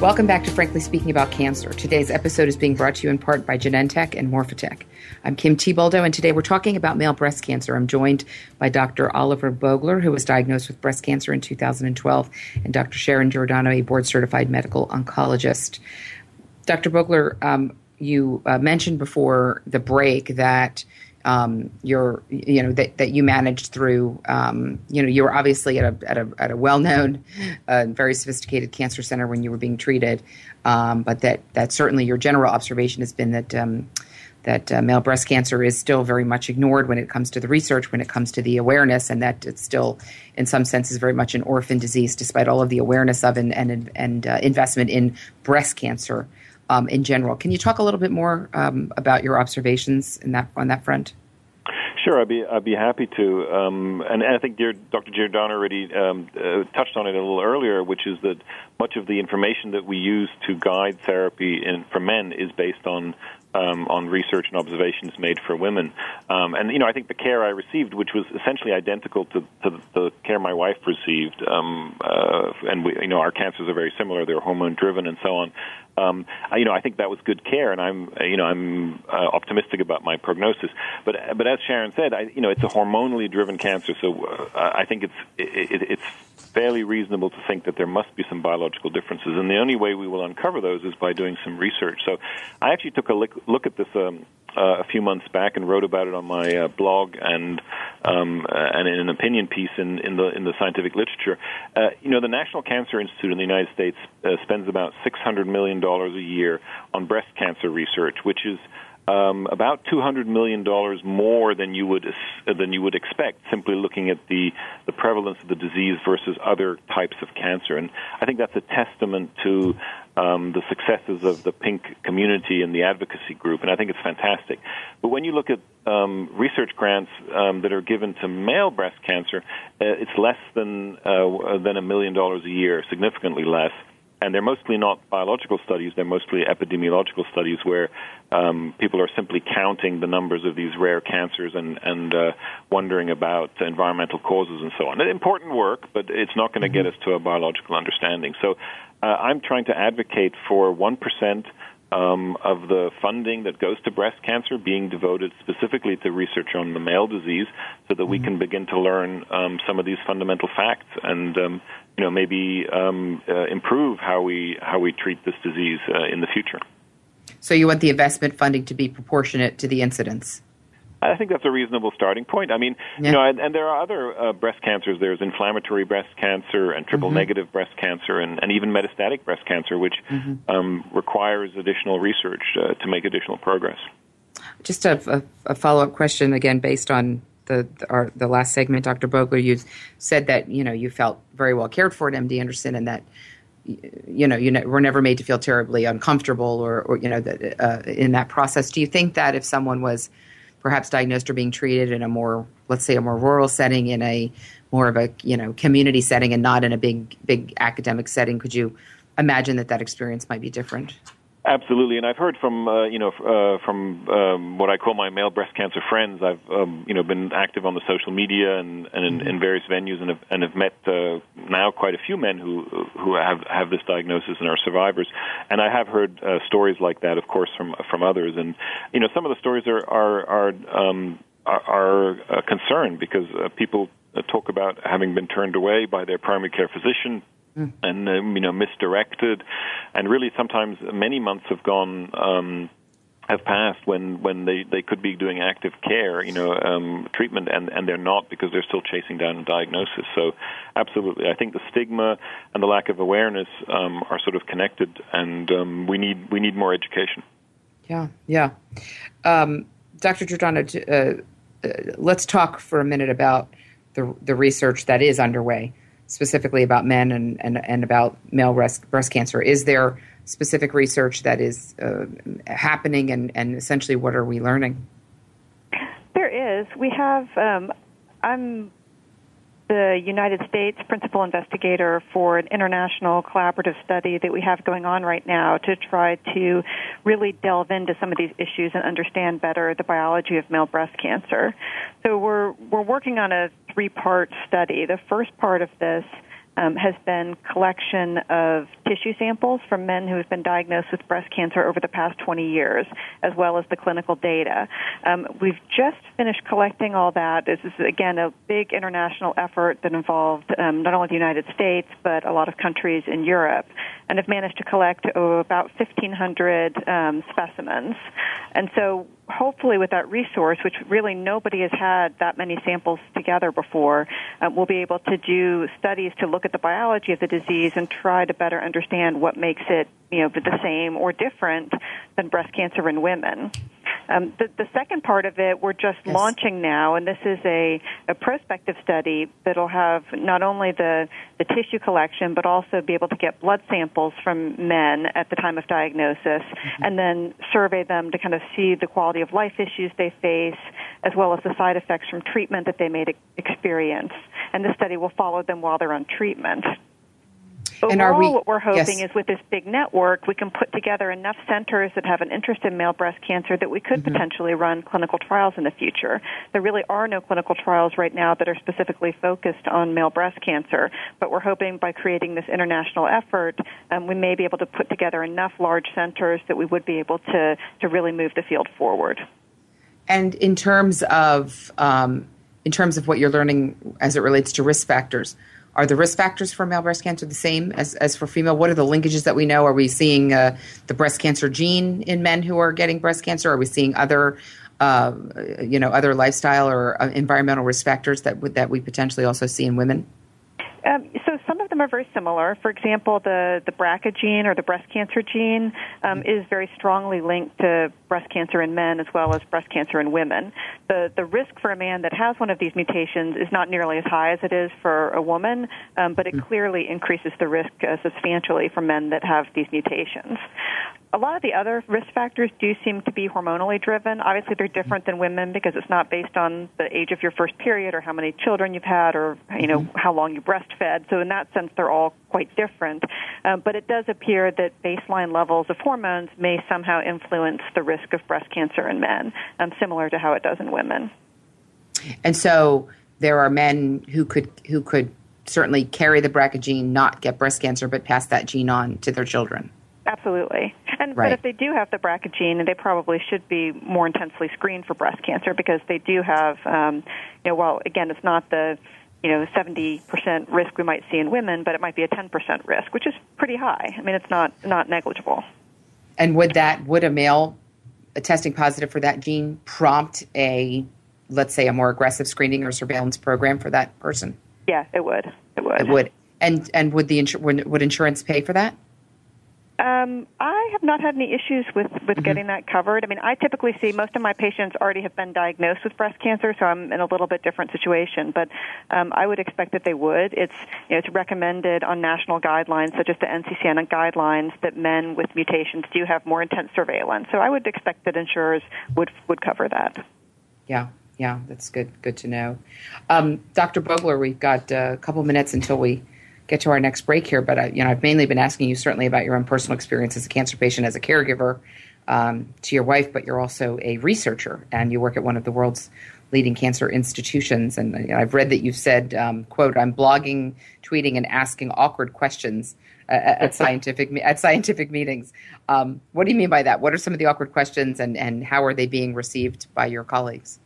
Speaker 1: Welcome back to Frankly Speaking About Cancer. Today's episode is being brought to you in part by Genentech and Morphotek. I'm Kim Thiboldeaux, and today we're talking about male breast cancer. I'm joined by Dr. Oliver Bogler, who was diagnosed with breast cancer in 2012, and Dr. Sharon Giordano, a board certified medical oncologist. Dr. Bogler, um, you uh, mentioned before the break that um, you're, you know, that, that you managed through, um, you know, you were obviously at a, at a, at a well-known, uh, very sophisticated cancer center when you were being treated, um, but that, that certainly your general observation has been that, um, that uh, male breast cancer is still very much ignored when it comes to the research, when it comes to the awareness, and that it's still, in some senses, very much an orphan disease, despite all of the awareness of and and, and uh, investment in breast cancer um, in general. Can you talk a little bit more um, about your observations in that on that front?
Speaker 2: Sure, I'd be I'd be happy to, um, and, and I think dear Dr. Giordano already um, uh, touched on it a little earlier, which is that much of the information that we use to guide therapy in, for men is based on um, on research and observations made for women. Um, and you know, I think the care I received, which was essentially identical to, to the care my wife received, um, uh, and we, you know, our cancers are very similar; they're hormone driven and so on. Um, I, you know, I think that was good care, and I'm, uh, you know, I'm uh, optimistic about my prognosis. But, but as Sharon said, I, you know, it's a hormonally driven cancer, so uh, I think it's, it, it's fairly reasonable to think that there must be some biological differences, and the only way we will uncover those is by doing some research. So, I actually took a look, look at this um, uh, a few months back and wrote about it on my uh, blog and um, uh, and in an opinion piece in, in the in the scientific literature. Uh, you know, the National Cancer Institute in the United States uh, spends about six hundred million dollars a year on breast cancer research, which is um, about two hundred million dollars more than you would uh, than you would expect simply looking at the the prevalence of the disease versus other types of cancer. And I think that's a testament to um, the successes of the pink community and the advocacy group, and I think it's fantastic. But when you look at um, research grants um, that are given to male breast cancer, uh, it's less than uh, than a million dollars a year, significantly less and they're mostly not biological studies, they're mostly epidemiological studies where um, people are simply counting the numbers of these rare cancers and, and uh, wondering about environmental causes and so on. Important work, but it's not going to get mm-hmm. us to a biological understanding. So uh, I'm trying to advocate for 1% um, of the funding that goes to breast cancer being devoted specifically to research on the male disease so that we mm-hmm. can begin to learn um, some of these fundamental facts and um, you know maybe um, uh, improve how we how we treat this disease uh, in the future.
Speaker 1: So you want the investment funding to be proportionate to the incidence.
Speaker 2: I think that's a reasonable starting point. I mean, yeah. you know, and, and, there are other uh, breast cancers. There's inflammatory breast cancer and triple mm-hmm. negative breast cancer, and, and, even metastatic breast cancer, which mm-hmm. um, requires additional research uh, to make additional progress.
Speaker 1: Just a, a, a follow up question again, based on the our, the last segment, Dr. Bogler, you said that you know you felt very well cared for at MD Anderson, and that you know you ne- were never made to feel terribly uncomfortable or, or you know that, uh, in that process. Do you think that if someone was perhaps diagnosed or being treated in a more, let's say, a more rural setting, in a more of a you know community setting, and not in a big big academic setting, could you imagine that that experience might be different?
Speaker 2: Absolutely, and I've heard from uh, you know uh, from um, what I call my male breast cancer friends. I've um, you know been active on the social media and, and in, in various venues, and have, and have met uh, now quite a few men who who have have this diagnosis and are survivors. And I have heard uh, stories like that, of course, from from others. And you know some of the stories are are are um, are, are uh, concerned because uh, people uh, talk about having been turned away by their primary care physician mm. and um, you know misdirected, and really sometimes many months have gone. Um, have passed when when they they could be doing active care, you know, um, treatment, and and they're not because they're still chasing down a diagnosis. So, absolutely, I think the stigma and the lack of awareness um, are sort of connected, and um, we need we need more education.
Speaker 1: Yeah, yeah. Um, Dr. Giordano, uh, uh, let's talk for a minute about the the research that is underway, specifically about men and and, and about male breast breast cancer. Is there specific research that is uh, happening, and, and essentially what are we learning?
Speaker 3: There is. We have. Um, I'm the United States principal investigator for an international collaborative study that we have going on right now to try to really delve into some of these issues and understand better the biology of male breast cancer. So we're we're working on a three-part study. The first part of this um, has been collection of tissue samples from men who have been diagnosed with breast cancer over the past 20 years, as well as the clinical data. Um, we've just finished collecting all that. This is, again, a big international effort that involved um, not only the United States, but a lot of countries in Europe, and have managed to collect oh, about 1,500 um, specimens. And so hopefully with that resource, which really nobody has had that many samples together before, uh, we'll be able to do studies to look at the biology of the disease and try to better understand what makes it, you know, the same or different than breast cancer in women. Um, the, the, second part of it, we're just yes. launching now, and this is a, a prospective study that'll have not only the, the tissue collection, but also be able to get blood samples from men at the time of diagnosis, mm-hmm. and then survey them to kind of see the quality of life issues they face, as well as the side effects from treatment that they may experience. And this study will follow them while they're on treatment. Overall, we, what we're hoping yes. is with this big network, we can put together enough centers that have an interest in male breast cancer that we could mm-hmm. potentially run clinical trials in the future. There really are no clinical trials right now that are specifically focused on male breast cancer, but we're hoping by creating this international effort, um, we may be able to put together enough large centers that we would be able to, to really move the field forward.
Speaker 1: And in terms of um, in terms of what you're learning as it relates to risk factors, are the risk factors for male breast cancer the same as, as for female? What are the linkages that we know? Are we seeing uh, the breast cancer gene in men who are getting breast cancer? Are we seeing other, uh, you know, other lifestyle or uh, environmental risk factors that that we potentially also see in women?
Speaker 3: Um, so some them are very similar. For example, the, the BRCA gene or the breast cancer gene um, mm-hmm. is very strongly linked to breast cancer in men as well as breast cancer in women. The, the risk for a man that has one of these mutations is not nearly as high as it is for a woman, um, but it mm-hmm. clearly increases the risk uh, substantially for men that have these mutations a lot of the other risk factors do seem to be hormonally driven. Obviously, they're different than women because it's not based on the age of your first period or how many children you've had or you know mm-hmm. how long you breastfed. So in that sense, they're all quite different. Um, but it does appear that baseline levels of hormones may somehow influence the risk of breast cancer in men, um, similar to how it does in women.
Speaker 1: And so there are men who could who could certainly carry the BRCA gene, not get breast cancer, but pass that gene on to their children.
Speaker 3: Absolutely. And right. but if they do have the BRCA gene, they probably should be more intensely screened for breast cancer because they do have, um, you know, well, again, it's not the you know 70% risk we might see in women, but it might be a 10% risk, which is pretty high. I mean, it's not not negligible.
Speaker 1: And would that would a male testing positive for that gene prompt a let's say a more aggressive screening or surveillance program for that person?
Speaker 3: Yeah, it would. It would.
Speaker 1: It would. And and would the insur- would insurance pay for that?
Speaker 3: Um, I have not had any issues with, with mm-hmm. getting that covered. I mean, I typically see most of my patients already have been diagnosed with breast cancer, so I'm in a little bit different situation. But um, I would expect that they would. It's you know, it's recommended on national guidelines, such as the NCCN guidelines, that men with mutations do have more intense surveillance. So I would expect that insurers would would cover that.
Speaker 1: Yeah, yeah, that's good. Good to know. Um, Dr. Bogler, we've got a couple minutes until we get to our next break here, but I, you know, I've mainly been asking you certainly about your own personal experience as a cancer patient, as a caregiver um, to your wife, but you're also a researcher and you work at one of the world's leading cancer institutions. And I've read that you've said, um, "quote I'm blogging, tweeting, and asking awkward questions." At scientific at scientific meetings, um, what do you mean by that? What are some of the awkward questions, and, and how are they being received by your colleagues?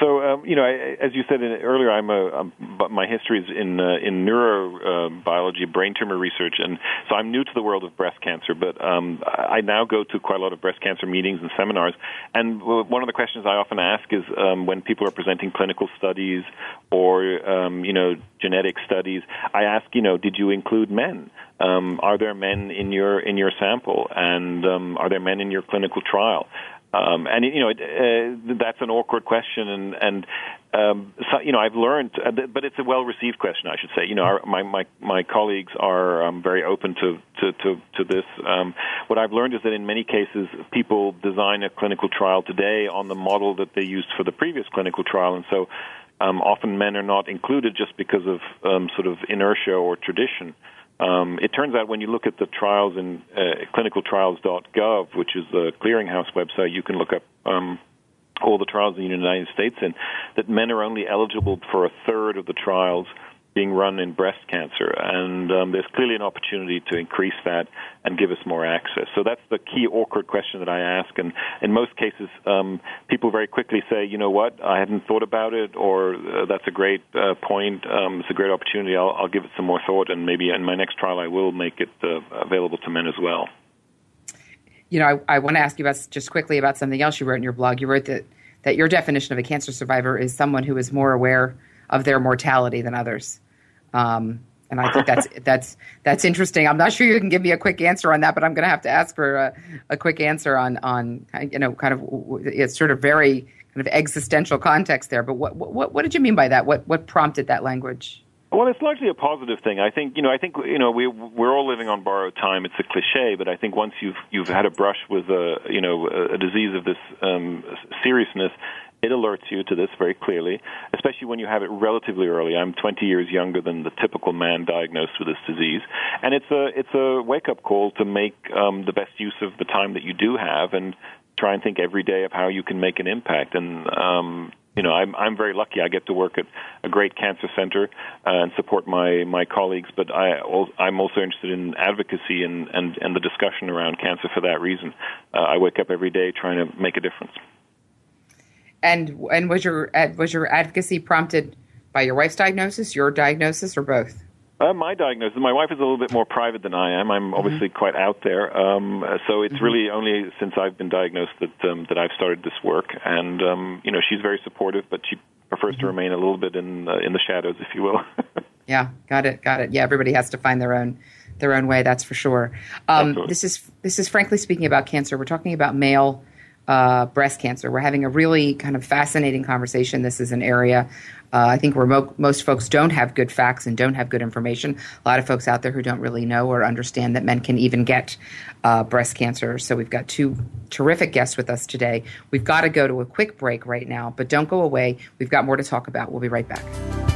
Speaker 2: So, um, you know, I, as you said earlier, I'm a, I'm, my history is in uh, in neurobiology, uh, brain tumor research, and so I'm new to the world of breast cancer. But um, I now go to quite a lot of breast cancer meetings and seminars, and one of the questions I often ask is um, when people are presenting clinical studies or um, you know genetic studies, I ask, you know, did you include men? Um, are there men in your in your sample, and um, are there men in your clinical trial? Um, and you know uh, that's an awkward question, and and um, so, you know I've learned, uh, but it's a well received question, I should say. You know, our, my my my colleagues are um, very open to to to, to this. Um, what I've learned is that in many cases, people design a clinical trial today on the model that they used for the previous clinical trial, and so um, often men are not included just because of um, sort of inertia or tradition. Um, it turns out when you look at the trials in uh, clinicaltrials.gov, which is the clearinghouse website, you can look up um, all the trials in the United States, and that men are only eligible for a third of the trials being run in breast cancer, and um, there's clearly an opportunity to increase that and give us more access. So that's the key awkward question that I ask, and in most cases, um, people very quickly say, you know what, I hadn't thought about it, or uh, that's a great uh, point, um, it's a great opportunity, I'll, I'll, give it some more thought, and maybe in my next trial I will make it uh, available to men as well.
Speaker 1: You know, I, I want to ask you about just quickly about something else you wrote in your blog. You wrote that that your definition of a cancer survivor is someone who is more aware of their mortality than others. Um, and I think that's that's that's interesting. I'm not sure you can give me a quick answer on that, but I'm going to have to ask for a, a, quick answer on on you know kind of it's sort of very kind of existential context there. But what what what did you mean by that? What what prompted that language?
Speaker 2: Well, it's largely a positive thing. I think you know. I think you know we we're all living on borrowed time. It's a cliche, but I think once you've you've had a brush with a you know a disease of this um, seriousness, it alerts you to this very clearly, especially when you have it relatively early. I'm 20 years younger than the typical man diagnosed with this disease, and it's a it's a wake up call to make um, the best use of the time that you do have and try and think every day of how you can make an impact. And um, you know, I'm I'm very lucky. I get to work at a great cancer center uh, and support my my colleagues. But I I'm also interested in advocacy and and and the discussion around cancer for that reason. Uh, I wake up every day trying to make a difference.
Speaker 1: And and was your was your advocacy prompted by your wife's diagnosis, your diagnosis, or both?
Speaker 2: Uh, my diagnosis. My wife is a little bit more private than I am. I'm mm-hmm. obviously mm-hmm. quite out there. Um, so it's mm-hmm. really only since I've been diagnosed that um, that I've started this work. And um, you know, she's very supportive, but she prefers mm-hmm. to remain a little bit in uh, in the shadows, if you will.
Speaker 1: yeah, got it, got it. Yeah, everybody has to find their own their own way. That's for sure. Um, this is this is frankly speaking about cancer. We're talking about male uh, breast cancer. We're having a really kind of fascinating conversation. This is an area uh, I think where mo- most folks don't have good facts and don't have good information. A lot of folks out there who don't really know or understand that men can even get uh, breast cancer. So we've got two terrific guests with us today. We've got to go to a quick break right now, but don't go away. We've got more to talk about. We'll be right back.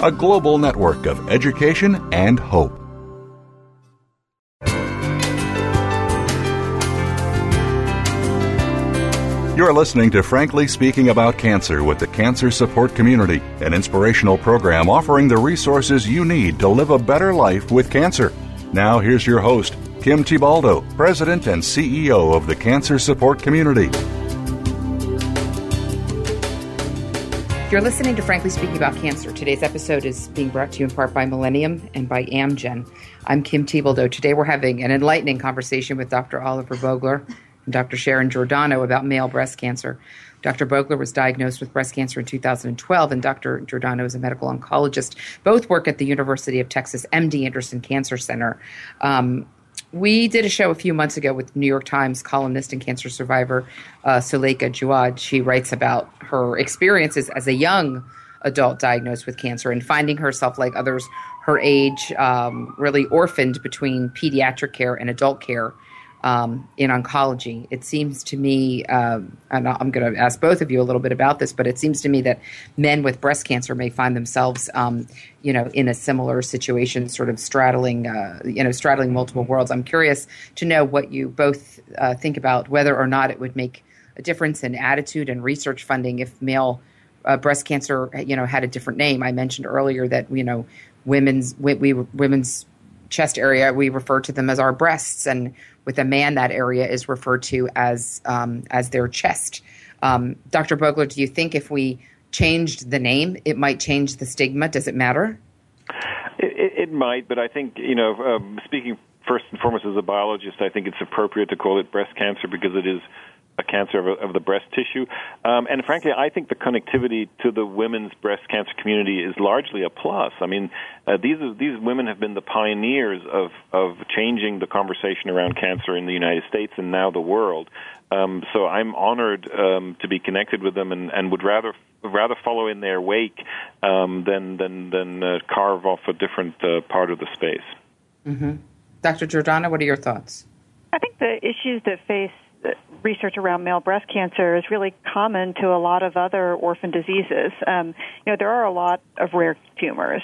Speaker 5: a global network of education and hope. You're listening to Frankly Speaking About Cancer with the Cancer Support Community, an inspirational program offering the resources you need to live a better life with cancer. Now, here's your host, Kim Thiboldeaux, President and CEO of the Cancer Support Community.
Speaker 1: You're listening to Frankly Speaking About Cancer. Today's episode is being brought to you in part by Millennium and by Amgen. I'm Kim Thiboldeaux. Today we're having an enlightening conversation with Dr. Oliver Bogler and Dr. Sharon Giordano about male breast cancer. Dr. Bogler was diagnosed with breast cancer in 2012, and Dr. Giordano is a medical oncologist. Both work at the University of Texas MD Anderson Cancer Center. Um, we did a show a few months ago with New York Times columnist and cancer survivor uh, Suleika Jaouad. She writes about her experiences as a young adult diagnosed with cancer and finding herself, like others her age, um, really orphaned between pediatric care and adult care um, in oncology. It seems to me, um, and I'm going to ask both of you a little bit about this, but it seems to me that men with breast cancer may find themselves, um, you know, in a similar situation, sort of straddling, uh, you know, straddling multiple worlds. I'm curious to know what you both uh, think about whether or not it would make a difference in attitude and research funding if male uh, breast cancer, you know, had a different name. I mentioned earlier that you know, women's we, we women's chest area we refer to them as our breasts and with a man, that area is referred to as um, as their chest. Um, Dr. Bogler, do you think if we changed the name, it might change the stigma? Does it matter?
Speaker 2: It, it might, but I think you know, um, speaking first and foremost as a biologist, I think it's appropriate to call it breast cancer because it is a cancer of, of the breast tissue. Um, and frankly, I think the connectivity to the women's breast cancer community is largely a plus. I mean, uh, these are, these women have been the pioneers of of changing the conversation around cancer in the United States and now the world. Um, so I'm honored um, to be connected with them, and, and would rather rather follow in their wake um, than than than uh, carve off a different uh, part of the space.
Speaker 1: Mm-hmm. Dr. Giordano, what are your thoughts?
Speaker 3: I think the issues that face research around male breast cancer is really common to a lot of other orphan diseases. Um, you know, there are a lot of rare tumors.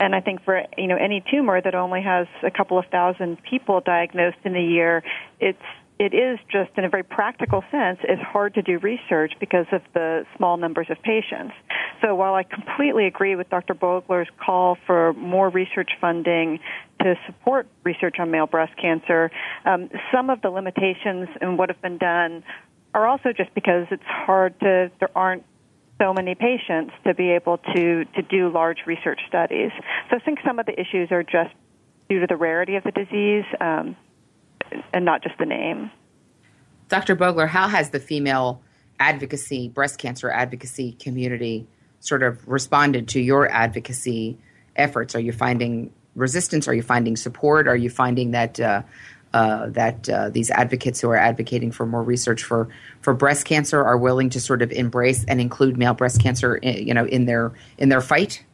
Speaker 3: And I think for you know any tumor that only has a couple of thousand people diagnosed in a year, it's it is just in a very practical sense, it's hard to do research because of the small numbers of patients. So while I completely agree with Dr. Bogler's call for more research funding to support research on male breast cancer, um, some of the limitations in what have been done are also just because it's hard to, there aren't so many patients to be able to, to do large research studies. So I think some of the issues are just due to the rarity of the disease. Um, and not just the name.
Speaker 1: Dr. Bogler, how has the female advocacy, breast cancer advocacy community sort of responded to your advocacy efforts? Are you finding resistance? Are you finding support? Are you finding that uh, uh, that uh, these advocates who are advocating for more research for, for breast cancer are willing to sort of embrace and include male breast cancer, eh, you know, in their in their fight?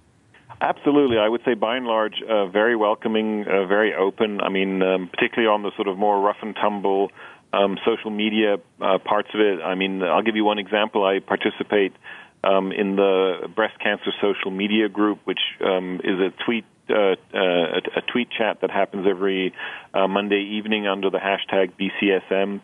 Speaker 2: Absolutely, I would say by and large, uh, very welcoming, uh, very open. I mean, um, particularly on the sort of more rough and tumble um, social media uh, parts of it. I mean, I'll give you one example. I participate um, in the breast cancer social media group, which um, is a tweet uh, uh, a, tweet chat that happens every uh, Monday evening under the hashtag BCSM.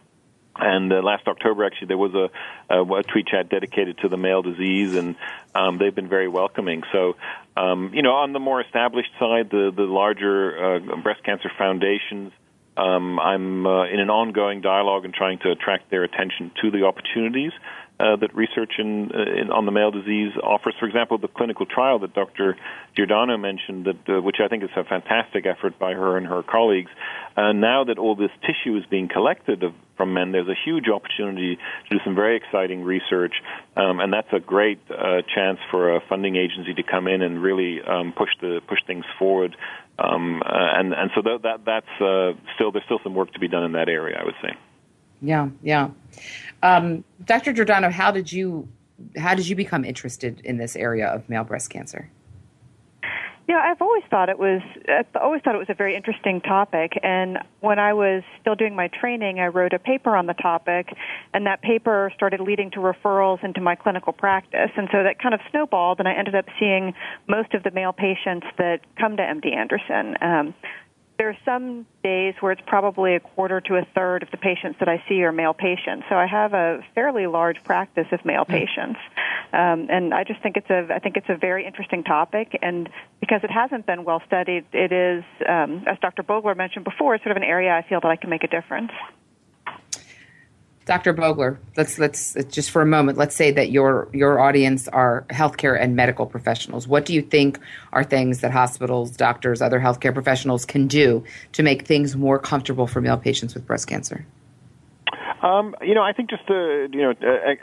Speaker 2: And uh, last October, actually, there was a, a, tweet chat dedicated to the male disease, and um, they've been very welcoming. So, um, you know, on the more established side, the the larger uh, breast cancer foundations, um, I'm uh, in an ongoing dialogue and trying to attract their attention to the opportunities uh, that research in, uh, in, on the male disease offers. For example, the clinical trial that Dr. Giordano mentioned, that uh, which I think is a fantastic effort by her and her colleagues. Uh, now that all this tissue is being collected of, from men, there's a huge opportunity to do some very exciting research, um, and that's a great uh, chance for a funding agency to come in and really um, push the push things forward. Um, and and so that, that that's still there's still some work to be done in that area, I would say.
Speaker 1: Yeah, yeah. Um, Dr. Giordano, how did you how did you become interested in this area of male breast cancer?
Speaker 3: Yeah, I've always thought it was I've always thought it was a very interesting topic and when I was still doing my training I wrote a paper on the topic and that paper started leading to referrals into my clinical practice and so that kind of snowballed and I ended up seeing most of the male patients that come to MD Anderson. Um, there are some days where it's probably a quarter to a third of the patients that I see are male patients. So I have a fairly large practice of male mm. patients, um, and I just think it's a I think it's a very interesting topic. And because it hasn't been well studied, it is, um, as Dr. Bogler mentioned before, it's sort of an area I feel that I can make a difference.
Speaker 1: Dr. Bogler, let's let's just for a moment, let's say that your your audience are healthcare and medical professionals. What do you think are things that hospitals, doctors, other healthcare professionals can do to make things more comfortable for male patients with breast cancer?
Speaker 2: Um, you know, I think just to you know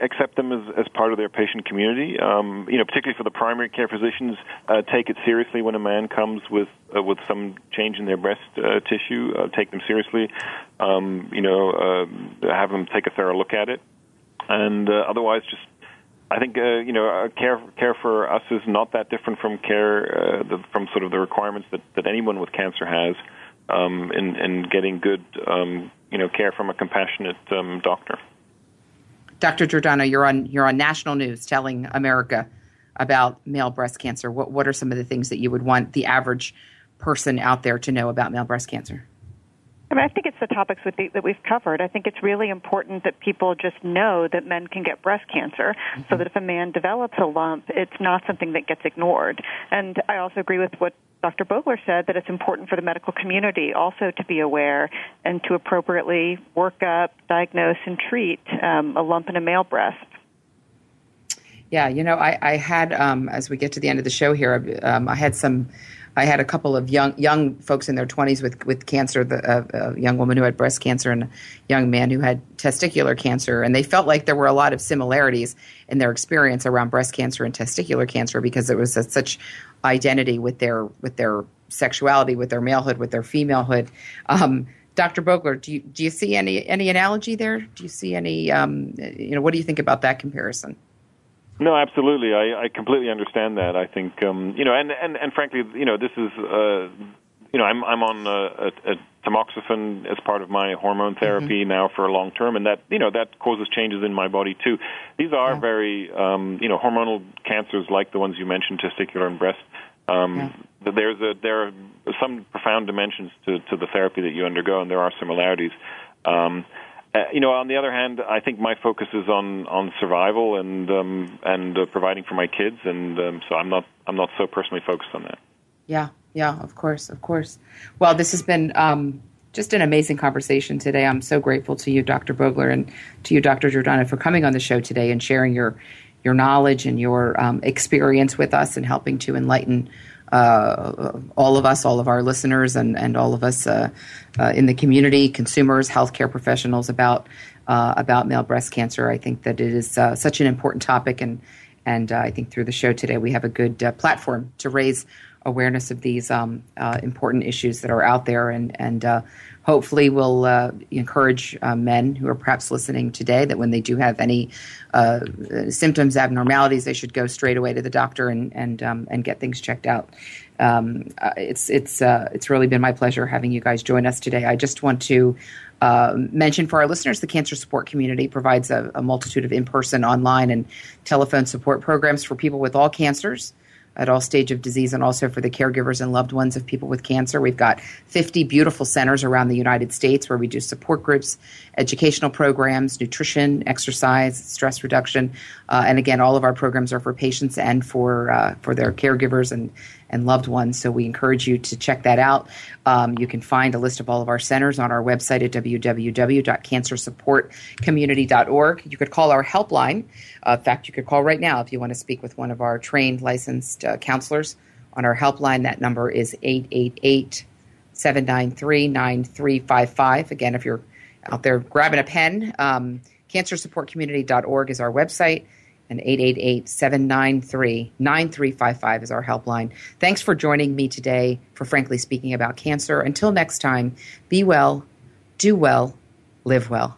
Speaker 2: accept them as, as part of their patient community. Um, you know, particularly for the primary care physicians, uh, take it seriously when a man comes with uh, with some change in their breast uh, tissue. Uh, take them seriously. Um, you know, uh, have them take a thorough look at it, and otherwise just. I think you know care care for us is not that different from care the, from sort of the requirements that, that anyone with cancer has um, in, in getting good um, you know care from a compassionate um, doctor.
Speaker 1: Dr. Giordano, you're on you're on national news telling America about male breast cancer. What what are some of the things that you would want the average person out there to know about male breast cancer?
Speaker 3: I mean, I think it's the topics the, that we've covered. I think it's really important that people just know that men can get breast cancer, mm-hmm. so that if a man develops a lump, it's not something that gets ignored. And I also agree with what Dr. Bogler said that it's important for the medical community also to be aware and to appropriately work up, diagnose, and treat um, a lump in a male breast.
Speaker 1: Yeah, you know, I, I had um, as we get to the end of the show here, um, I had some I had a couple of young young folks in their 20s with with cancer, the, uh, a young woman who had breast cancer and a young man who had testicular cancer, and they felt like there were a lot of similarities in their experience around breast cancer and testicular cancer because it was a, such identity with their with their sexuality, with their malehood, with their femalehood. Um, Dr. Bogler, do you do you see any any analogy there? Do you see any um, you know what do you think about that comparison?
Speaker 2: No, absolutely. I, I completely understand that. I think um, you know, and, and and frankly, you know, this is uh, you know, I'm I'm on uh, a, a tamoxifen as part of my hormone therapy mm-hmm. now for a long term, and that you know that causes changes in my body too. These are yeah. very um, you know hormonal cancers like the ones you mentioned, testicular and breast. Um, yeah. There's a there are some profound dimensions to to the therapy that you undergo, and there are similarities. Um, uh, you know, on the other hand, I think my focus is on on survival and um, and uh, providing for my kids, and um, so I'm not I'm not so personally focused on that.
Speaker 1: Yeah, yeah, of course, of course. Well, this has been um, just an amazing conversation today. I'm so grateful to you, Dr. Bogler, and to you, Dr. Giordano, for coming on the show today and sharing your your knowledge and your um, experience with us and helping to enlighten uh, all of us, all of our listeners, and, and all of us uh, uh, in the community, consumers, healthcare professionals about uh, about male breast cancer. I think that it is uh, such an important topic, and and uh, I think through the show today we have a good platform to raise awareness of these um, important issues that are out there, and and hopefully will uh, encourage uh, men who are perhaps listening today that when they do have any uh, symptoms, abnormalities, they should go straight away to the doctor and and um, and get things checked out. Um, uh, it's it's uh, it's really been my pleasure having you guys join us today. I just want to. Uh, mention for our listeners, the cancer support community provides a, a multitude of in person, online, and telephone support programs for people with all cancers at all stage of disease and also for the caregivers and loved ones of people with cancer. We've got 50 beautiful centers around the United States where we do support groups, educational programs, nutrition, exercise, stress reduction, uh, and again, all of our programs are for patients and for uh, for their caregivers and and loved ones. So we encourage you to check that out. Um, you can find a list of all of our centers on our website at www.cancersupportcommunity.org. You could call our helpline. Uh, in fact, you could call right now if you want to speak with one of our trained, licensed uh, counselors on our helpline. That number is 888 793 9355. Again, if you're out there grabbing a pen, um, cancersupportcommunity.org is our website and 888 793 9355 is our helpline. Thanks for joining me today for Frankly Speaking about Cancer. Until next time, be well, do well, live well.